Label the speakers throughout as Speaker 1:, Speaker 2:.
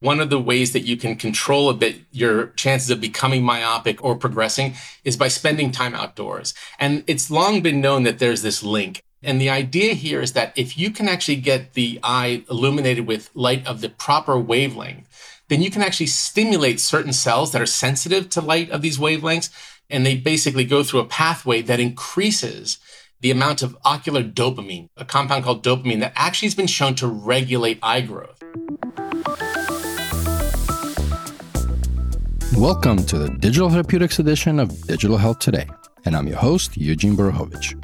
Speaker 1: one of the ways that you can control a bit your chances of becoming myopic or progressing is by spending time outdoors. And it's long been known that there's this link. And the idea here is that if you can actually get the eye illuminated with light of the proper wavelength, then you can actually stimulate certain cells that are sensitive to light of these wavelengths. And they basically go through a pathway that increases the amount of ocular dopamine, a compound called dopamine that actually has been shown to regulate eye growth.
Speaker 2: Welcome to the Digital Therapeutics edition of Digital Health Today, and I'm your host, Eugene Borukhovich.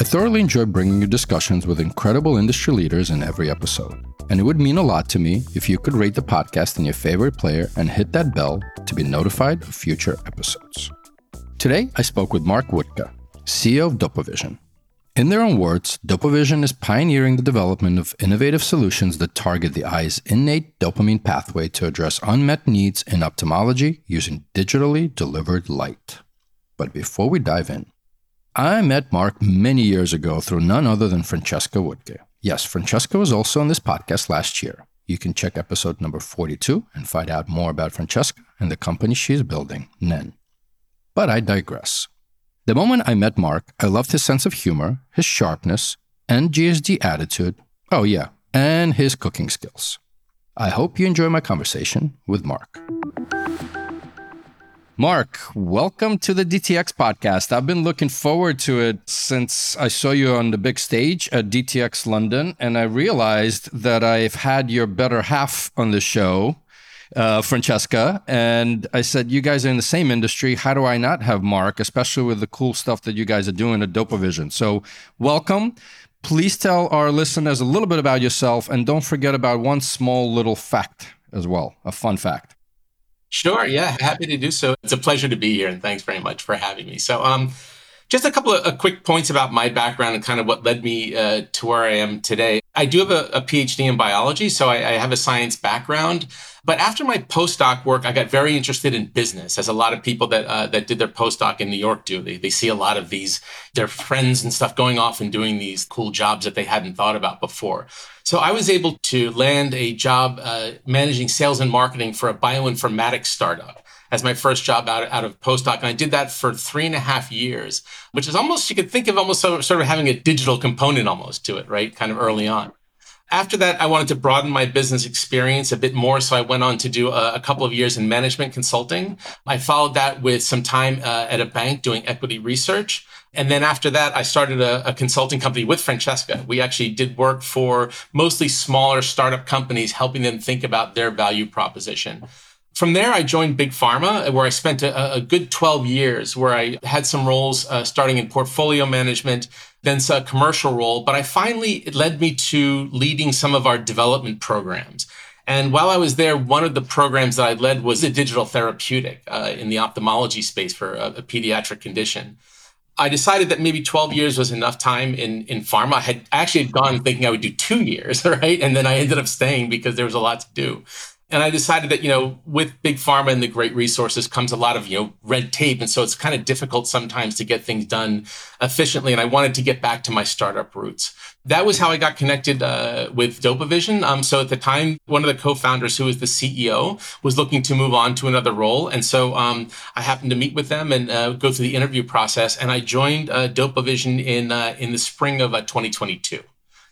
Speaker 2: I thoroughly enjoy bringing you discussions with incredible industry leaders in every episode, and it would mean a lot to me if you could rate the podcast in your favorite player and hit that bell to be notified of future episodes. Today, I spoke with Mark Wuttke, CEO of Dopavision, in their own words, Dopavision is pioneering the development of innovative solutions that target the eye's innate dopamine pathway to address unmet needs in ophthalmology using digitally delivered light. But before we dive in, I met Mark many years ago through none other than Francesca Wuttke. Yes, Francesca was also on this podcast last year. You can check episode number 42 and find out more about Francesca and the company she's building, Nen. But I digress. The moment I met Mark, I loved his sense of humor, his sharpness, and GSD attitude. Oh, yeah, and his cooking skills. I hope you enjoy my conversation with Mark. Mark, welcome to the DTX podcast. I've been looking forward to it since I saw you on the big stage at DTX London, and I realized that I've had your better half on the show uh, Francesca, and I said, "You guys are in the same industry. How do I not have Mark, especially with the cool stuff that you guys are doing at Dopavision?" So, welcome. Please tell our listeners a little bit about yourself, and don't forget about one small little fact as well, a fun fact.
Speaker 1: Sure. Yeah, happy to do so. It's a pleasure to be here, and thanks very much for having me. So, um, just a couple of quick points about my background and kind of what led me uh, to where I am today. I do have a, a PhD in biology, so I, I, have a science background. But after my postdoc work, I got very interested in business, as a lot of people that uh, that did their postdoc in New York do. They, they see a lot of these their friends and stuff going off and doing these cool jobs that they hadn't thought about before. So I was able to land a job uh, managing sales and marketing for a bioinformatics startup as my first job out, out of postdoc. And I did that for three and a half years, which is almost, you could think of almost sort of having a digital component almost to it, right? Kind of early on. After that, I wanted to broaden my business experience a bit more. So I went on to do a, a couple of years in management consulting. I followed that with some time uh, at a bank doing equity research. And then after that, I started a, a, consulting company with Francesca. We actually did work for mostly smaller startup companies, helping them think about their value proposition. From there, I joined Big Pharma, where I spent a, a good 12 years, where I had some roles uh, starting in portfolio management, then a commercial role. But I finally, it led me to leading some of our development programs. And while I was there, one of the programs that I led was a digital therapeutic uh, in the ophthalmology space for a, a pediatric condition. I decided that maybe 12 years was enough time in, in pharma. I had actually gone thinking I would do two years, right? And then I ended up staying because there was a lot to do. And I decided that, you know, with big pharma and the great resources comes a lot of, you know, red tape. And so it's kind of difficult sometimes to get things done efficiently. And I wanted to get back to my startup roots. That was how I got connected uh, with DopaVision. Um, so at the time, one of the co-founders who was the CEO was looking to move on to another role. And so um, I happened to meet with them and uh, go through the interview process. And I joined uh, Dopavision in, uh, in the spring of uh, 2022.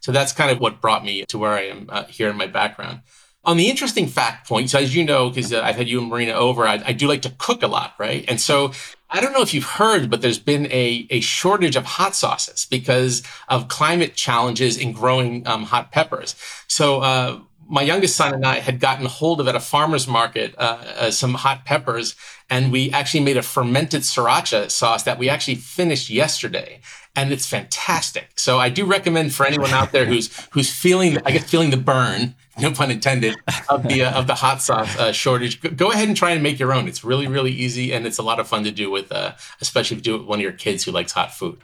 Speaker 1: So that's kind of what brought me to where I am uh, here in my background. On the interesting fact point, so as you know, because uh, I've had you and Marina over, I, I, do like to cook a lot, right? And so I don't know if you've heard, but there's been a, a shortage of hot sauces because of climate challenges in growing um, hot peppers. So uh, my youngest son and I had gotten hold of at a farmer's market uh, uh, some hot peppers, and we actually made a fermented sriracha sauce that we actually finished yesterday and it's fantastic. So I do recommend for anyone out there who's who's feeling, I guess, feeling the burn, no pun intended, of the uh, of the hot sauce uh, shortage. Go ahead and try and make your own. It's really really easy and it's a lot of fun to do with, uh, especially if you do it with one of your kids who likes hot food.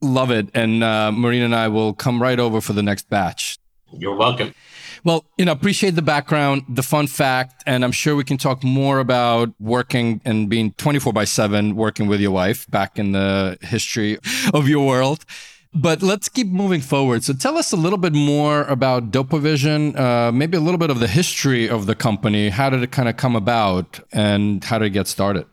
Speaker 2: Love it, and uh, Marina and I will come right over for the next batch.
Speaker 1: You're welcome.
Speaker 2: Well, you know, appreciate the background, the fun fact, and I'm sure we can talk more about working and being 24 by 7 working with your wife back in the history of your world. But let's keep moving forward. So tell us a little bit more about DopaVision, uh, maybe a little bit of the history of the company. How did it kind of come about and how did it get started?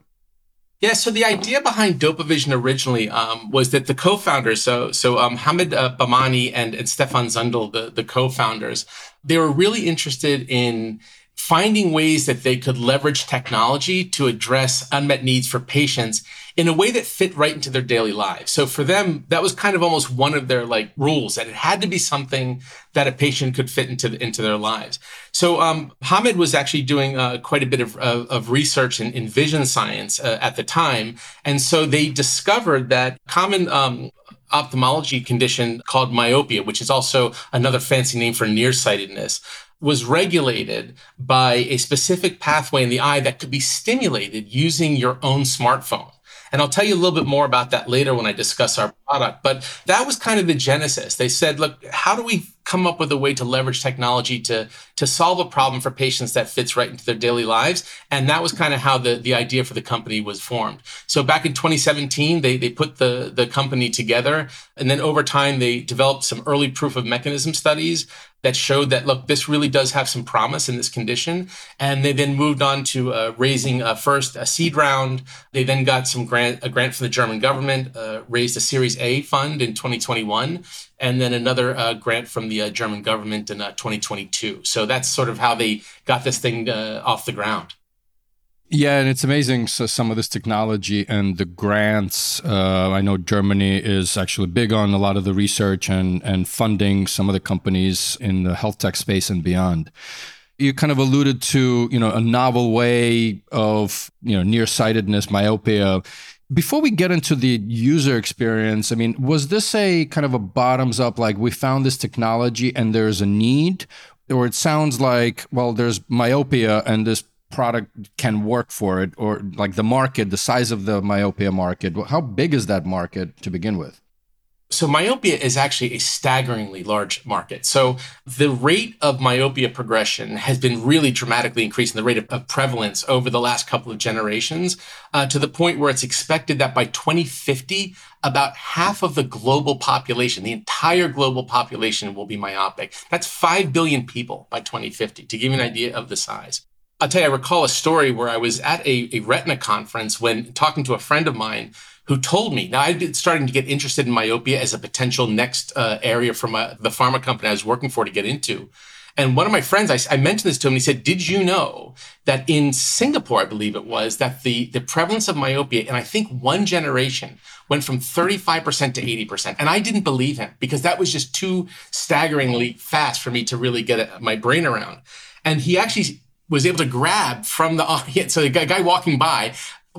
Speaker 1: Yeah, so the idea behind DopaVision originally um, was that the co-founders, so so um, Hamid uh, Bahmani and, and Stefan Zundel, the, the co-founders, they were really interested in finding ways that they could leverage technology to address unmet needs for patients in a way that fit right into their daily lives. So for them, that was kind of almost one of their like rules that it had to be something that a patient could fit into into their lives. So um, Hamid was actually doing uh, quite a bit of, of, of research in, in, vision science uh, at the time, and so they discovered that common um, ophthalmology condition called myopia, which is also another fancy name for nearsightedness, was regulated by a specific pathway in the eye that could be stimulated using your own smartphone. And I'll tell you a little bit more about that later when I discuss our product. But that was kind of the genesis. They said, look, how do we come up with a way to leverage technology to to solve a problem for patients that fits right into their daily lives and that was kind of how the the idea for the company was formed so back in 2017 they they put the the company together and then over time they developed some early proof of mechanism studies that showed that look this really does have some promise in this condition and they then moved on to uh, raising first a seed round they then got some grant a grant from the german government uh, raised a series a fund in 2021 and then another uh, grant from the uh, German government in uh, 2022. So that's sort of how they got this thing off the ground.
Speaker 2: Yeah, and it's amazing. So some of this technology and the grants. Uh, I know Germany is actually big on a lot of the research and and funding some of the companies in the health tech space and beyond. You kind of alluded to, you know, a novel way of, you know, nearsightedness, myopia before we get into the user experience, I mean, was this a kind of a bottoms up, like we found this technology and there's a need? Or it sounds like, well, there's myopia and this product can work for it, or like the market, the size of the myopia market. How big is that market to begin with?
Speaker 1: So myopia is actually a staggeringly large market. So the rate of myopia progression has been really dramatically increasing the rate of, of prevalence over the last couple of generations uh, to the point where it's expected that by 2050, about half of the global population, the entire global population will be myopic. That's 5 billion people by 2050 to give you an idea of the size. I'll tell you, I recall a story where I was at a, a retina conference when talking to a friend of mine who told me now I've been starting to get interested in myopia as a potential next uh, area my, the pharma company I was working for to get into. And one of my friends, I, I, mentioned this to him. He said, "Did you know that in Singapore, I believe it was, that the the prevalence of myopia in I think one generation went from 35% to 80%?" And I didn't believe him because that was just too staggeringly fast for me to really get my brain around. And he actually was able to grab from the audience. So the guy walking by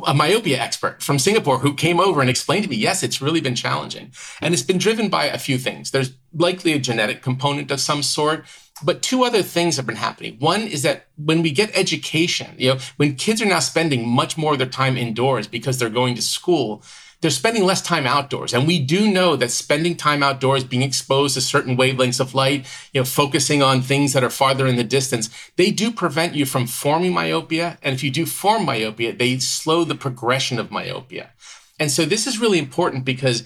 Speaker 1: a myopia expert from Singapore who came over and explained to me, yes, it's really been challenging. And it's been driven by a few things. There's likely a genetic component of some sort, but two other things have been happening. One is that when we get education, you know, when kids are now spending much more of their time indoors because they're going to school, they're spending less time outdoors. And we do know that spending time outdoors, being exposed to certain wavelengths of light, you know, focusing on things that are farther in the distance, they do prevent you from forming myopia. And if you do form myopia, they slow the progression of myopia. And so this is really important because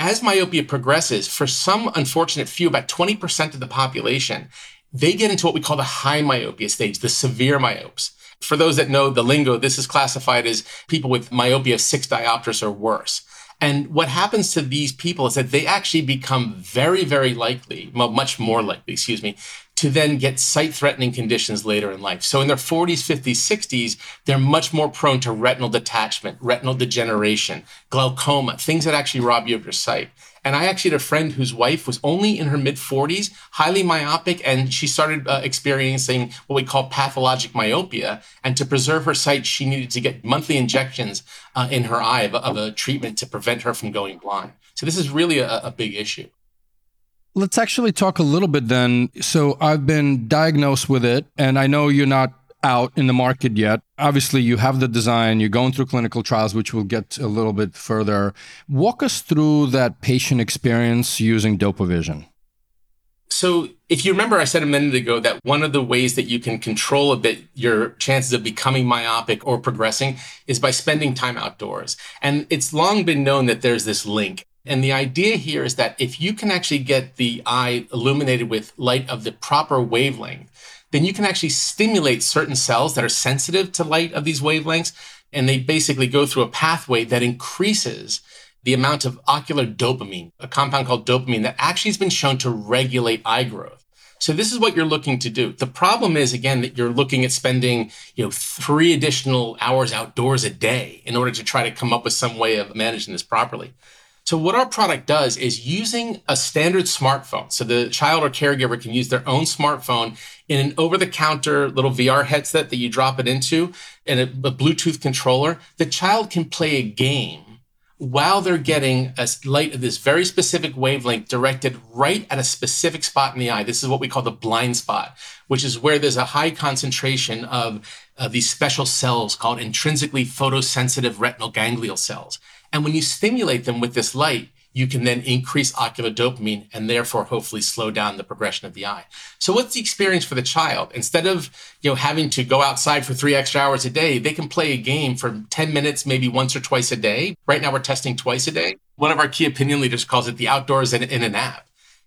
Speaker 1: as myopia progresses, for some unfortunate few, about 20% of the population, they get into what we call the high myopia stage, the severe myopes. For those that know the lingo, this is classified as people with myopia of six diopters or worse. And what happens to these people is that they actually become very, very likely, much more likely, excuse me, to then get sight threatening conditions later in life. So in their 40s, 50s, 60s, they're much more prone to retinal detachment, retinal degeneration, glaucoma, things that actually rob you of your sight. And I actually had a friend whose wife was only in her mid 40s, highly myopic, and she started uh, experiencing what we call pathologic myopia. And to preserve her sight, she needed to get monthly injections uh, in her eye of, of, a treatment to prevent her from going blind. So this is really a, a big issue.
Speaker 2: Let's actually talk a little bit then. So I've been diagnosed with it, and I know you're not out in the market yet. Obviously, you have the design, you're going through clinical trials, which we'll get a little bit further. Walk us through that patient experience using DopaVision.
Speaker 1: So, if you remember, I said a minute ago that one of the ways that you can control a bit your chances of becoming myopic or progressing is by spending time outdoors. And it's long been known that there's this link And the idea here is that if you can actually get the eye illuminated with light of the proper wavelength, then you can actually stimulate certain cells that are sensitive to light of these wavelengths. And they basically go through a pathway that increases the amount of ocular dopamine, a compound called dopamine that actually has been shown to regulate eye growth. So this is what you're looking to do. The problem is again that you're looking at spending, you know, three additional hours outdoors a day in order to try to come up with some way of managing this properly. So what our product does is using a standard smartphone. So the child or caregiver can use their own smartphone in an over-the-counter little VR headset that you drop it into and a, a Bluetooth controller. The child can play a game while they're getting a light of this very specific wavelength directed right at a specific spot in the eye. This is what we call the blind spot, which is where there's a high concentration of, of these special cells called intrinsically photosensitive retinal ganglion cells. And when you stimulate them with this light, you can then increase ocular dopamine and therefore hopefully slow down the progression of the eye. So what's the experience for the child? Instead of, you know, having to go outside for three extra hours a day, they can play a game for 10 minutes, maybe once or twice a day. Right now we're testing twice a day. One of our key opinion leaders calls it the outdoors in, in an app.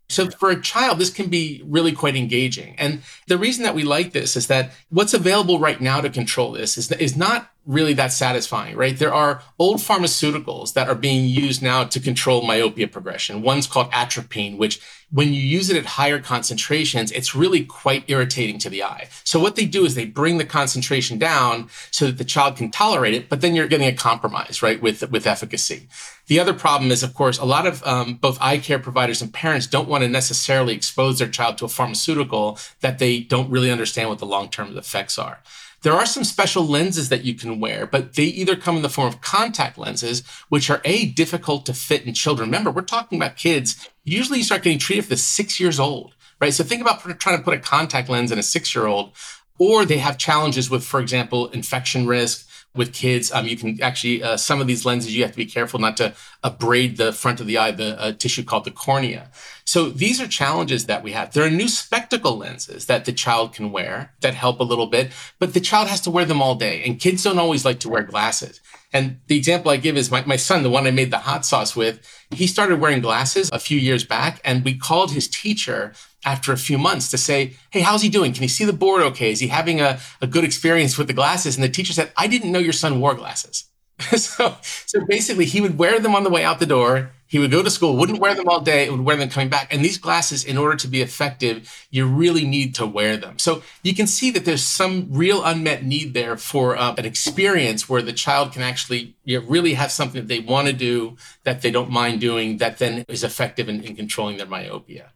Speaker 1: So for a child, this can be really quite engaging. And the reason that we like this is that what's available right now to control this is, is not really that satisfying, right? There are old pharmaceuticals that are being used now to control myopia progression. One's called atropine, which when you use it at higher concentrations, it's really quite irritating to the eye. So what they do is they bring the concentration down so that the child can tolerate it, but then you're getting a compromise, right, with, with efficacy. The other problem is, of course, a lot of um, both eye care providers and parents don't want to necessarily expose their child to a pharmaceutical that they don't really understand what the long-term effects are. There are some special lenses that you can wear, but they either come in the form of contact lenses, which are A, difficult to fit in children. Remember, we're talking about kids. Usually you start getting treated for six years old, right? So think about trying to put a contact lens in a six year old, or they have challenges with, for example, infection risk with kids. Um, you can actually, uh, some of these lenses, you have to be careful not to abrade the front of the eye, the uh, tissue called the cornea. So these are challenges that we have. There are new spectacle lenses that the child can wear that help a little bit, but the child has to wear them all day. And kids don't always like to wear glasses. And the example I give is my, my son, the one I made the hot sauce with, he started wearing glasses a few years back and we called his teacher after a few months to say, Hey, how's he doing? Can he see the board okay? Is he having a, a good experience with the glasses? And the teacher said, I didn't know your son wore glasses. so, so basically, he would wear them on the way out the door. He would go to school, wouldn't wear them all day, would wear them coming back. And these glasses, in order to be effective, you really need to wear them. So you can see that there's some real unmet need there for uh, an experience where the child can actually you know, really have something that they want to do, that they don't mind doing, that then is effective in, in controlling their myopia.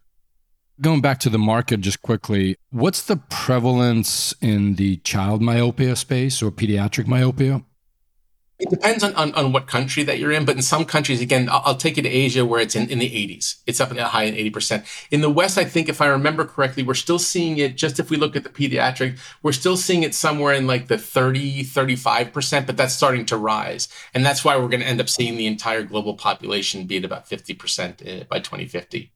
Speaker 2: Going back to the market just quickly, what's the prevalence in the child myopia space or pediatric myopia?
Speaker 1: It depends on, on, on, what country that you're in, but in some countries, again, I'll, I'll take you to Asia where it's in, in the 80s. It's up in the high in 80%. In the West, I think, if I remember correctly, we're still seeing it, just if we look at the pediatric, we're still seeing it somewhere in like the 30, 35%, but that's starting to rise. And that's why we're going to end up seeing the entire global population be at about 50% uh, by 2050.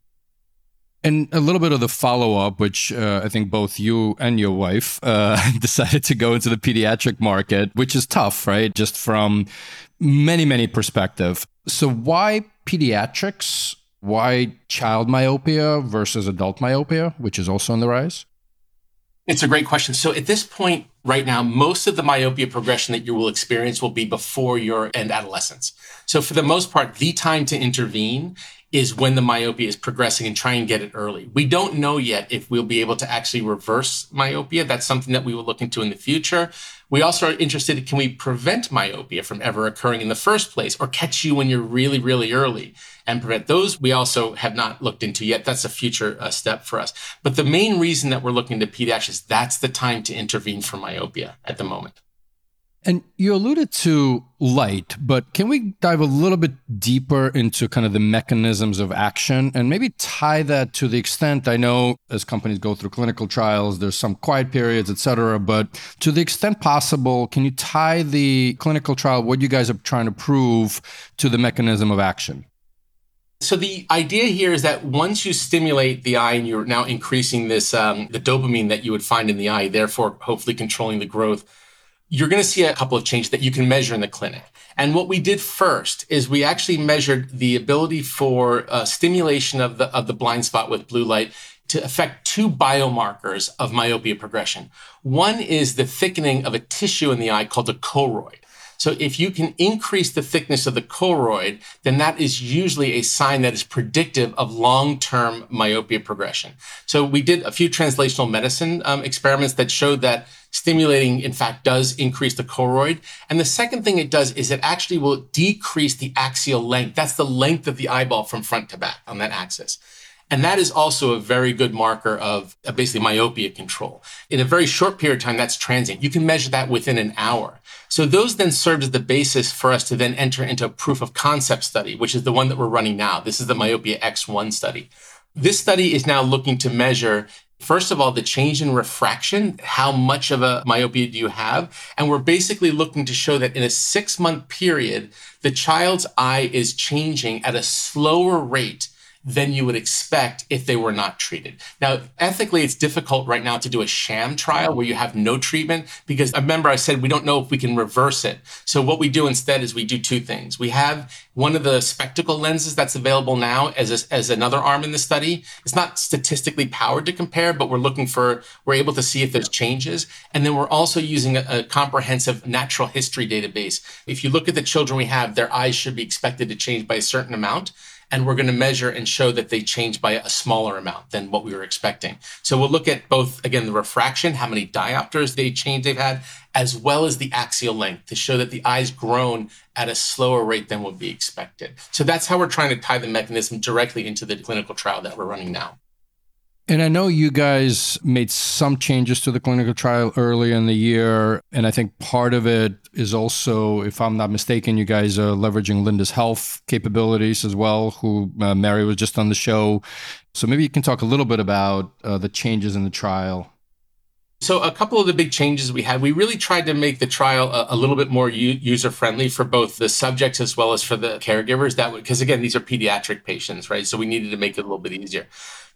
Speaker 2: And a little bit of the follow up, which uh, I think both you and your wife uh, decided to go into the pediatric market, which is tough, right? Just from many, many perspective. So, why pediatrics? Why child myopia versus adult myopia, which is also on the rise?
Speaker 1: It's a great question. So, at this point, right now, most of the myopia progression that you will experience will be before your end adolescence. So, for the most part, the time to intervene is when the myopia is progressing and try and get it early. We don't know yet if we'll be able to actually reverse myopia. That's something that we will look into in the future. We also are interested in can we prevent myopia from ever occurring in the first place or catch you when you're really, really early and prevent those? We also have not looked into yet. That's a future uh, step for us. But the main reason that we're looking to pediatrics, that's the time to intervene for myopia at the moment.
Speaker 2: And you alluded to light, but can we dive a little bit deeper into kind of the mechanisms of action and maybe tie that to the extent I know as companies go through clinical trials, there's some quiet periods, et cetera, but to the extent possible, can you tie the clinical trial, what you guys are trying to prove, to the mechanism of action?
Speaker 1: So the idea here is that once you stimulate the eye and you're now increasing this um, the dopamine that you would find in the eye, therefore hopefully controlling the growth you're going to see a couple of changes that you can measure in the clinic. And what we did first is we actually measured the ability for uh, stimulation of the of the blind spot with blue light to affect two biomarkers of myopia progression. One is the thickening of a tissue in the eye called the choroid. So if you can increase the thickness of the choroid, then that is usually a sign that is predictive of long-term myopia progression. So we did a few translational medicine um, experiments that showed that stimulating, in fact, does increase the choroid. And the second thing it does is it actually will decrease the axial length. That's the length of the eyeball from front to back on that axis. And that is also a very good marker of uh, basically myopia control. In a very short period of time, that's transient. You can measure that within an hour. So those then served as the basis for us to then enter into a proof of concept study, which is the one that we're running now. This is the Myopia X1 study. This study is now looking to measure First of all, the change in refraction, how much of a myopia do you have? And we're basically looking to show that in a six month period, the child's eye is changing at a slower rate than you would expect if they were not treated. Now, ethically, it's difficult right now to do a sham trial where you have no treatment because remember I said we don't know if we can reverse it. So what we do instead is we do two things. We have one of the spectacle lenses that's available now as, a, as another arm in the study. It's not statistically powered to compare, but we're looking for, we're able to see if there's changes. And then we're also using a, a comprehensive natural history database. If you look at the children we have, their eyes should be expected to change by a certain amount and we're going to measure and show that they change by a smaller amount than what we were expecting. So we'll look at both, again, the refraction, how many diopters they change they've had, as well as the axial length to show that the eye's grown at a slower rate than would be expected. So that's how we're trying to tie the mechanism directly into the clinical trial that we're running now.
Speaker 2: And I know you guys made some changes to the clinical trial early in the year. And I think part of it is also, if I'm not mistaken, you guys are leveraging Lindus health capabilities as well, who uh, Mary was just on the show. So maybe you can talk a little bit about uh, the changes in the trial.
Speaker 1: So, a couple of the big changes we had, we really tried to make the trial a, a little bit more u- user friendly for both the subjects as well as for the caregivers. That would, because again, these are pediatric patients, right? So, we needed to make it a little bit easier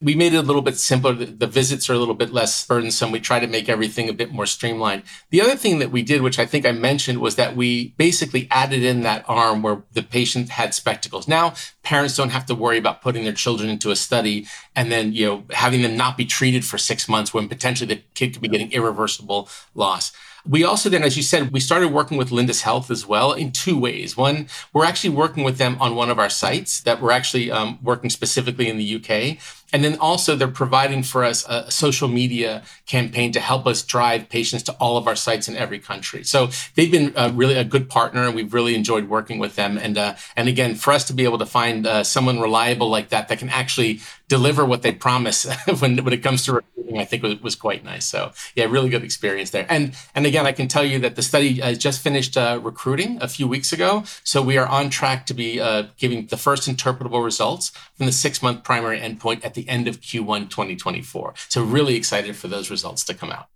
Speaker 1: we made it a little bit simpler. The visits are a little bit less burdensome. We try to make everything a bit more streamlined. The other thing that we did, which I think I mentioned, was that we basically added in that arm where the patient had spectacles. Now parents don't have to worry about putting their children into a study and then, you know, having them not be treated for six months when potentially the kid could be getting irreversible loss. We also then, as you said, we started working with Lindus Health as well in two ways. One, we're actually working with them on one of our sites that we're actually um, working specifically in the UK. And then also they're providing for us a social media campaign to help us drive patients to all of our sites in every country. So they've been uh, really a good partner and we've really enjoyed working with them. And, uh, and again, for us to be able to find uh, someone reliable like that, that can actually deliver what they promise when, when it comes to recruiting, I think was, was quite nice. So yeah, really good experience there. And, and again, I can tell you that the study uh, just finished uh, recruiting a few weeks ago. So we are on track to be uh, giving the first interpretable results from the six month primary endpoint at the end of Q1 2024. So, really excited for those results to come out.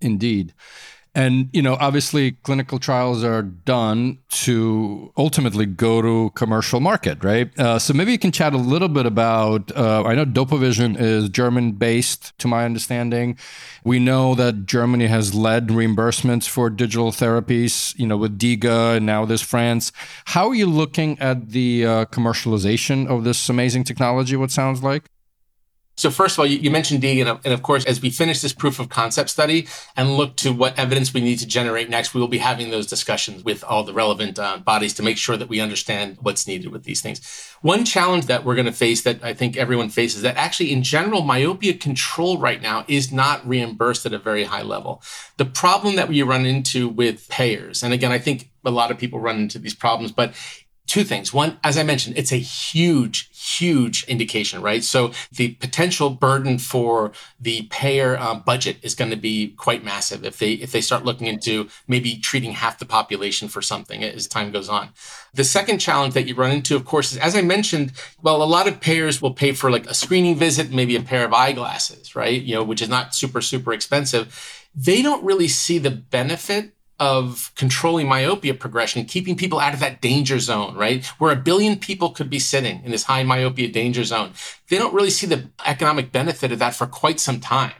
Speaker 2: Indeed. And, you know, obviously clinical trials are done to ultimately go to commercial market, right? Uh, so maybe you can chat a little bit about, uh, I know DopaVision is German based, to my understanding. We know that Germany has led reimbursements for digital therapies, you know, with DIGA and now there's France. How are you looking at the uh, commercialization of this amazing technology, what sounds like?
Speaker 1: So first of all, you, you mentioned D, and, of course, as we finish this proof of concept study and look to what evidence we need to generate next, we will be having those discussions with all the relevant uh, bodies to make sure that we understand what's needed with these things. One challenge that we're going to face that I think everyone faces that actually, in general, myopia control right now is not reimbursed at a very high level. The problem that we run into with payers, and again, I think a lot of people run into these problems, but two things. One, as I mentioned, it's a huge, huge indication, right? So the potential burden for the payer um, budget is going to be quite massive if they if they start looking into maybe treating half the population for something as time goes on. The second challenge that you run into, of course, is as I mentioned, well, a lot of payers will pay for like a screening visit, maybe a pair of eyeglasses, right? You know, which is not super super expensive. They don't really see the benefit of controlling myopia progression, and keeping people out of that danger zone, right? Where a billion people could be sitting in this high myopia danger zone. They don't really see the economic benefit of that for quite some time,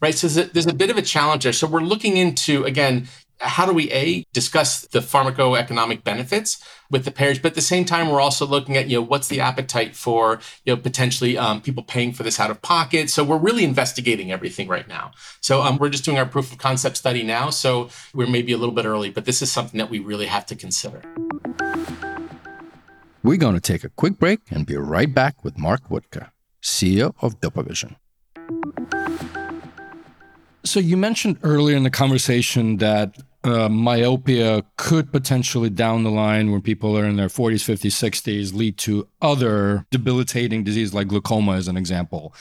Speaker 1: right? So there's a, there's a bit of a challenge there. So we're looking into, again, how do we a discuss the pharmacoeconomic benefits with the payers but at the same time we're also looking at you know what's the appetite for you know potentially um, people paying for this out of pocket. So we're really investigating everything right now. So um, we're just doing our proof of concept study now. So we're maybe a little bit early but this is something that we really have to consider.
Speaker 2: We're going to take a quick break and be right back with mark Wuttke, ceo of dopavision. So you mentioned earlier in the conversation that uh, myopia could potentially down the line when people are in their 40s 50s 60s lead to other debilitating disease like glaucoma as an example.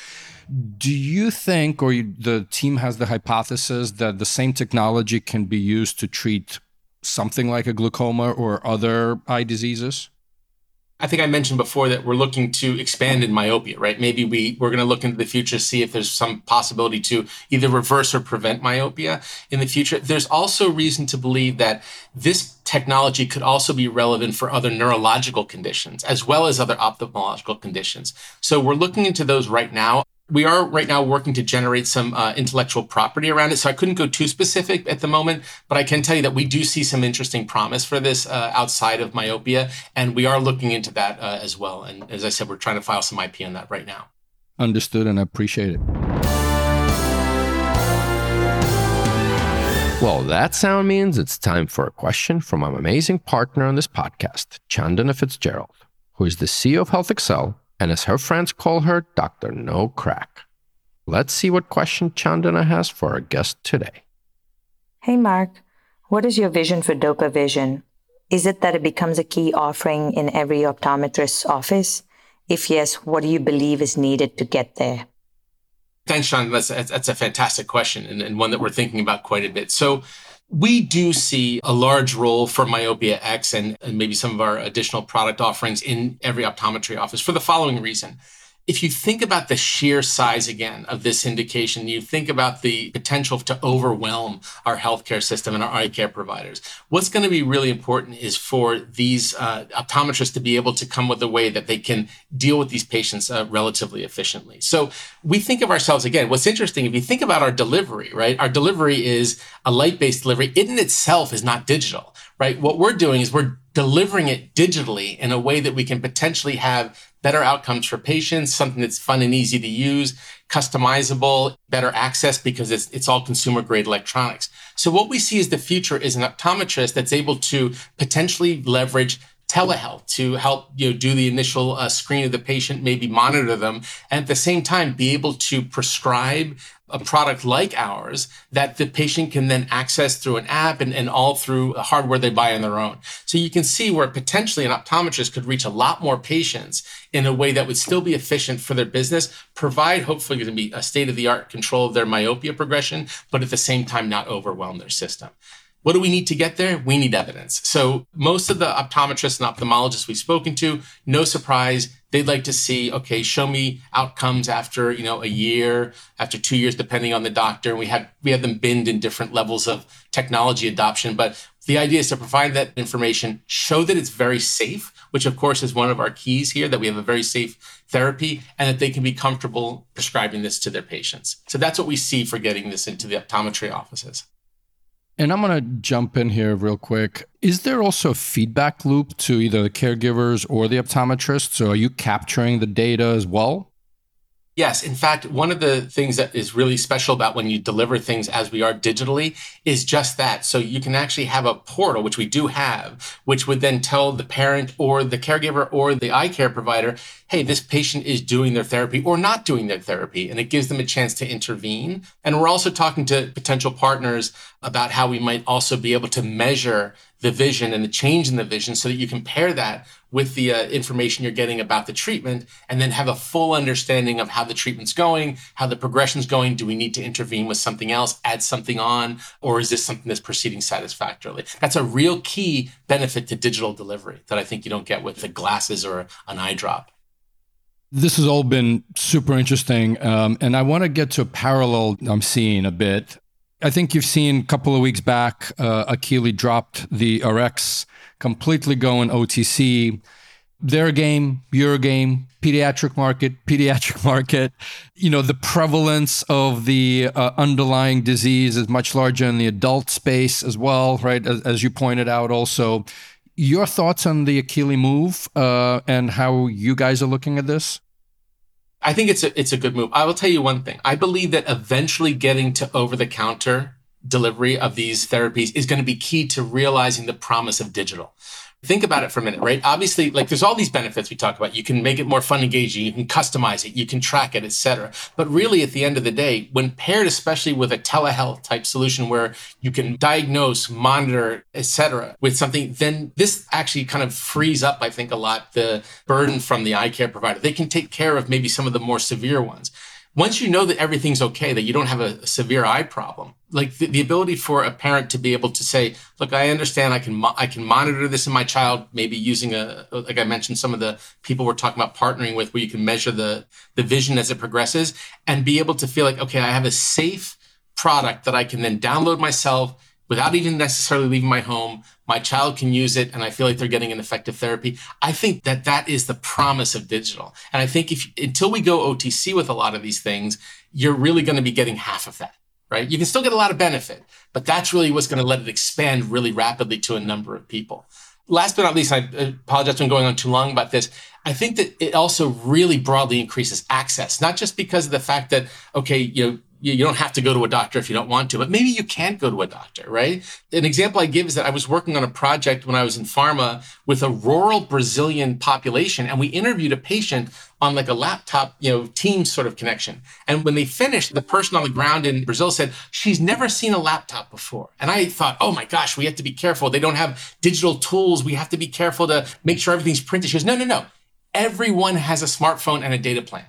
Speaker 2: Do you think or you, the team has the hypothesis that the same technology can be used to treat something like a glaucoma or other eye diseases
Speaker 1: I think I mentioned before that we're looking to expand in myopia, right? Maybe we, we're going to look into the future, see if there's some possibility to either reverse or prevent myopia in the future. There's also reason to believe that this technology could also be relevant for other neurological conditions as well as other ophthalmological conditions. So we're looking into those right now we are right now working to generate some uh, intellectual property around it. So I couldn't go too specific at the moment, but I can tell you that we do see some interesting promise for this uh, outside of myopia, and we are looking into that uh, as well. And as I said, we're trying to file some IP on that right now.
Speaker 2: Understood, and I appreciate it.
Speaker 3: Well, that sound means it's time for a question from our amazing partner on this podcast, Chandana Fitzgerald, who is the CEO of HealthXL and as her friends call her, Dr. No Crack. Let's see what question Chandana has for our guest today.
Speaker 4: Hey, Mark. What is your vision for Dopavision? Is it that it becomes a key offering in every optometrist's office? If yes, what do you believe is needed to get there?
Speaker 1: Thanks, Sean. That's, that's a fantastic question and, and one that we're thinking about quite a bit. So, we do see a large role for Myopia X and, and maybe some of our additional product offerings in every optometry office for the following reason if you think about the sheer size again of this indication, you think about the potential to overwhelm our healthcare system and our eye care providers. What's going to be really important is for these uh, optometrists to be able to come with a way that they can deal with these patients uh, relatively efficiently. So we think of ourselves again. What's interesting, if you think about our delivery, right? Our delivery is a light-based delivery. It in itself is not digital, right? What we're doing is we're delivering it digitally in a way that we can potentially have better outcomes for patients, something that's fun and easy to use, customizable, better access because it's, it's all consumer grade electronics. So what we see as the future is an optometrist that's able to potentially leverage telehealth to help you know do the initial uh, screen of the patient maybe monitor them and at the same time be able to prescribe a product like ours that the patient can then access through an app and, and all through hardware they buy on their own. So you can see where potentially an optometrist could reach a lot more patients in a way that would still be efficient for their business, provide hopefully going to be a state of the art control of their myopia progression, but at the same time not overwhelm their system. What do we need to get there? We need evidence. So most of the optometrists and ophthalmologists we've spoken to, no surprise, they'd like to see, okay, show me outcomes after, you know, a year, after two years, depending on the doctor. And we have we have them binned in different levels of technology adoption. But the idea is to provide that information, show that it's very safe, which of course is one of our keys here, that we have a very safe therapy and that they can be comfortable prescribing this to their patients. So that's what we see for getting this into the optometry offices.
Speaker 2: And I'm going to jump in here real quick. Is there also a feedback loop to either the caregivers or the optometrists? So are you capturing the data as well?
Speaker 1: Yes. In fact, one of the things that is really special about when you deliver things as we are digitally is just that. So you can actually have a portal, which we do have, which would then tell the parent or the caregiver or the eye care provider, hey, this patient is doing their therapy or not doing their therapy. And it gives them a chance to intervene. And we're also talking to potential partners about how we might also be able to measure the vision and the change in the vision so that you pair that with the uh, information you're getting about the treatment and then have a full understanding of how the treatment's going, how the progression's going. Do we need to intervene with something else, add something on, or is this something that's proceeding satisfactorily? That's a real key benefit to digital delivery that I think you don't get with the glasses or an eye drop.
Speaker 2: This has all been super interesting. Um, and I want to get to a parallel I'm seeing a bit. I think you've seen a couple of weeks back, uh, Akili dropped the RX completely going OTC. their game, your game, pediatric market, pediatric market. You know, the prevalence of the uh, underlying disease is much larger in the adult space as well, right? As, as you pointed out, also. Your thoughts on the Akili move uh, and how you guys are looking at this?
Speaker 1: I think it's a it's a good move. I will tell you one thing. I believe that eventually getting to over the counter delivery of these therapies is going to be key to realizing the promise of digital. Think about it for a minute, right? Obviously, like there's all these benefits we talk about. You can make it more fun engaging, you can customize it, you can track it, etc. But really, at the end of the day, when paired especially with a telehealth type solution where you can diagnose, monitor, etc., with something, then this actually kind of frees up, I think, a lot the burden from the eye care provider. They can take care of maybe some of the more severe ones once you know that everything's okay, that you don't have a, severe eye problem, like the, the, ability for a parent to be able to say, "Look, I understand. I can mo- I can monitor this in my child, maybe using a like I mentioned some of the people we're talking about partnering with, where you can measure the the vision as it progresses, and be able to feel like, okay, I have a safe product that I can then download myself." Without even necessarily leaving my home. My child can use it and I feel like they're getting an effective therapy. I think that that is the promise of digital. And I think if until we go OTC with a lot of these things, you're really going to be getting half of that, right? You can still get a lot of benefit, but that's really what's going to let it expand really rapidly to a number of people. Last but not least, I apologize for going on too long about this. I think that it also really broadly increases access, not just because of the fact that, okay, you know, you, don't have to go to a doctor if you don't want to, but maybe you can't go to a doctor, right? An example I give is that I was working on a project when I was in pharma with a rural Brazilian population, and we interviewed a patient on like a laptop, you know, team sort of connection. And when they finished, the person on the ground in Brazil said, she's never seen a laptop before. And I thought, oh my gosh, we have to be careful. They don't have digital tools. We have to be careful to make sure everything's printed. She goes, no, no, no. Everyone has a smartphone and a data plan.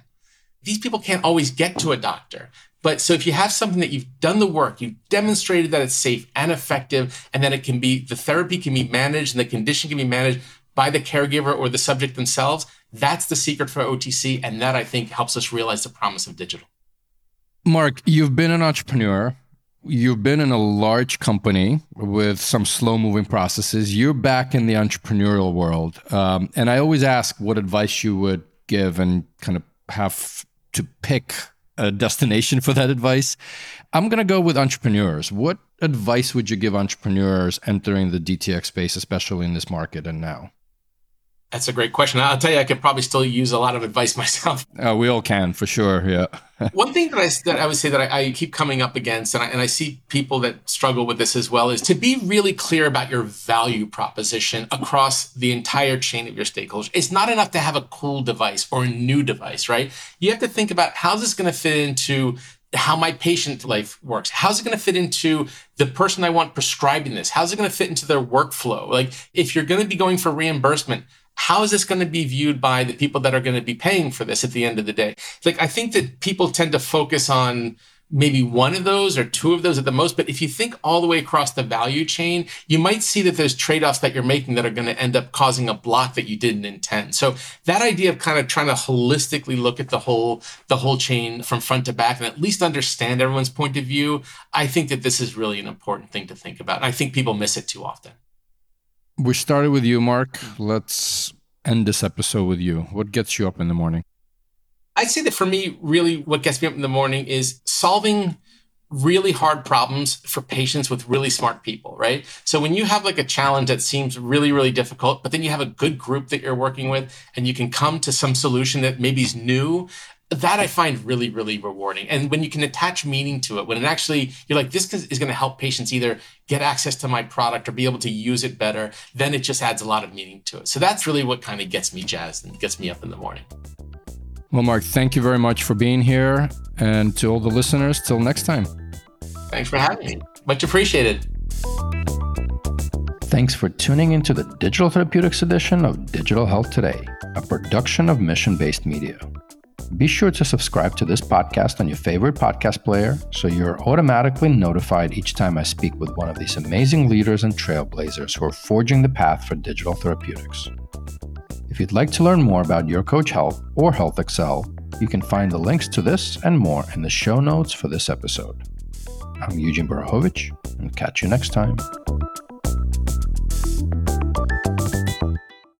Speaker 1: These people can't always get to a doctor. But so if you have something that you've done the work, you've demonstrated that it's safe and effective, and that it can be, the therapy can be managed and the condition can be managed by the caregiver or the subject themselves, that's the secret for OTC. And that I think helps us realize the promise of digital.
Speaker 2: Mark, you've been an entrepreneur. You've been in a large company with some slow moving processes. You're back in the entrepreneurial world. Um, and I always ask what advice you would give and kind of have to pick a destination for that advice. I'm going to go with entrepreneurs. What advice would you give entrepreneurs entering the DTX space, especially in this market and now?
Speaker 1: That's a great question. I'll tell you, I could probably still use a lot of advice myself.
Speaker 2: Uh, we all can, for sure. Yeah.
Speaker 1: One thing that I, that I would say that I, I keep coming up against, and I, and I see people that struggle with this as well, is to be really clear about your value proposition across the entire chain of your stakeholders. It's not enough to have a cool device or a new device, right? You have to think about how's this going to fit into how my patient life works. How's it going to fit into the person I want prescribing this? How's it going to fit into their workflow? Like, if you're going to be going for reimbursement, how is this going to be viewed by the people that are going to be paying for this at the end of the day? Like, I think that people tend to focus on maybe one of those or two of those at the most. But if you think all the way across the value chain, you might see that there's trade offs that you're making that are going to end up causing a block that you didn't intend. So that idea of kind of trying to holistically look at the whole, the whole chain from front to back and at least understand everyone's point of view, I think that this is really an important thing to think about. And I think people miss it too often.
Speaker 2: We started with you, Mark. Let's end this episode with you. What gets you up in the morning?
Speaker 1: I'd say that for me, really, what gets me up in the morning is solving really hard problems for patients with really smart people, right? So when you have like a challenge that seems really, really difficult, but then you have a good group that you're working with and you can come to some solution that maybe is new that I find really, really rewarding. And when you can attach meaning to it, when it actually, you're like, this is going to help patients either get access to my product or be able to use it better, then it just adds a lot of meaning to it. So that's really what kind of gets me jazzed and gets me up in the morning.
Speaker 2: Well, Mark, thank you very much for being here. And to all the listeners, till next time.
Speaker 1: Thanks for having me. Much appreciated.
Speaker 3: Thanks for tuning into the Digital Therapeutics edition of Digital Health Today, a production of Mission Based Media. Be sure to subscribe to this podcast on your favorite podcast player so you're automatically notified each time I speak with one of these amazing leaders and trailblazers who are forging the path for digital therapeutics. If you'd like to learn more about Your Coach Health or HealthXL, you can find the links to this and more in the show notes for this episode. I'm Eugene Borukhovich, and catch you next time.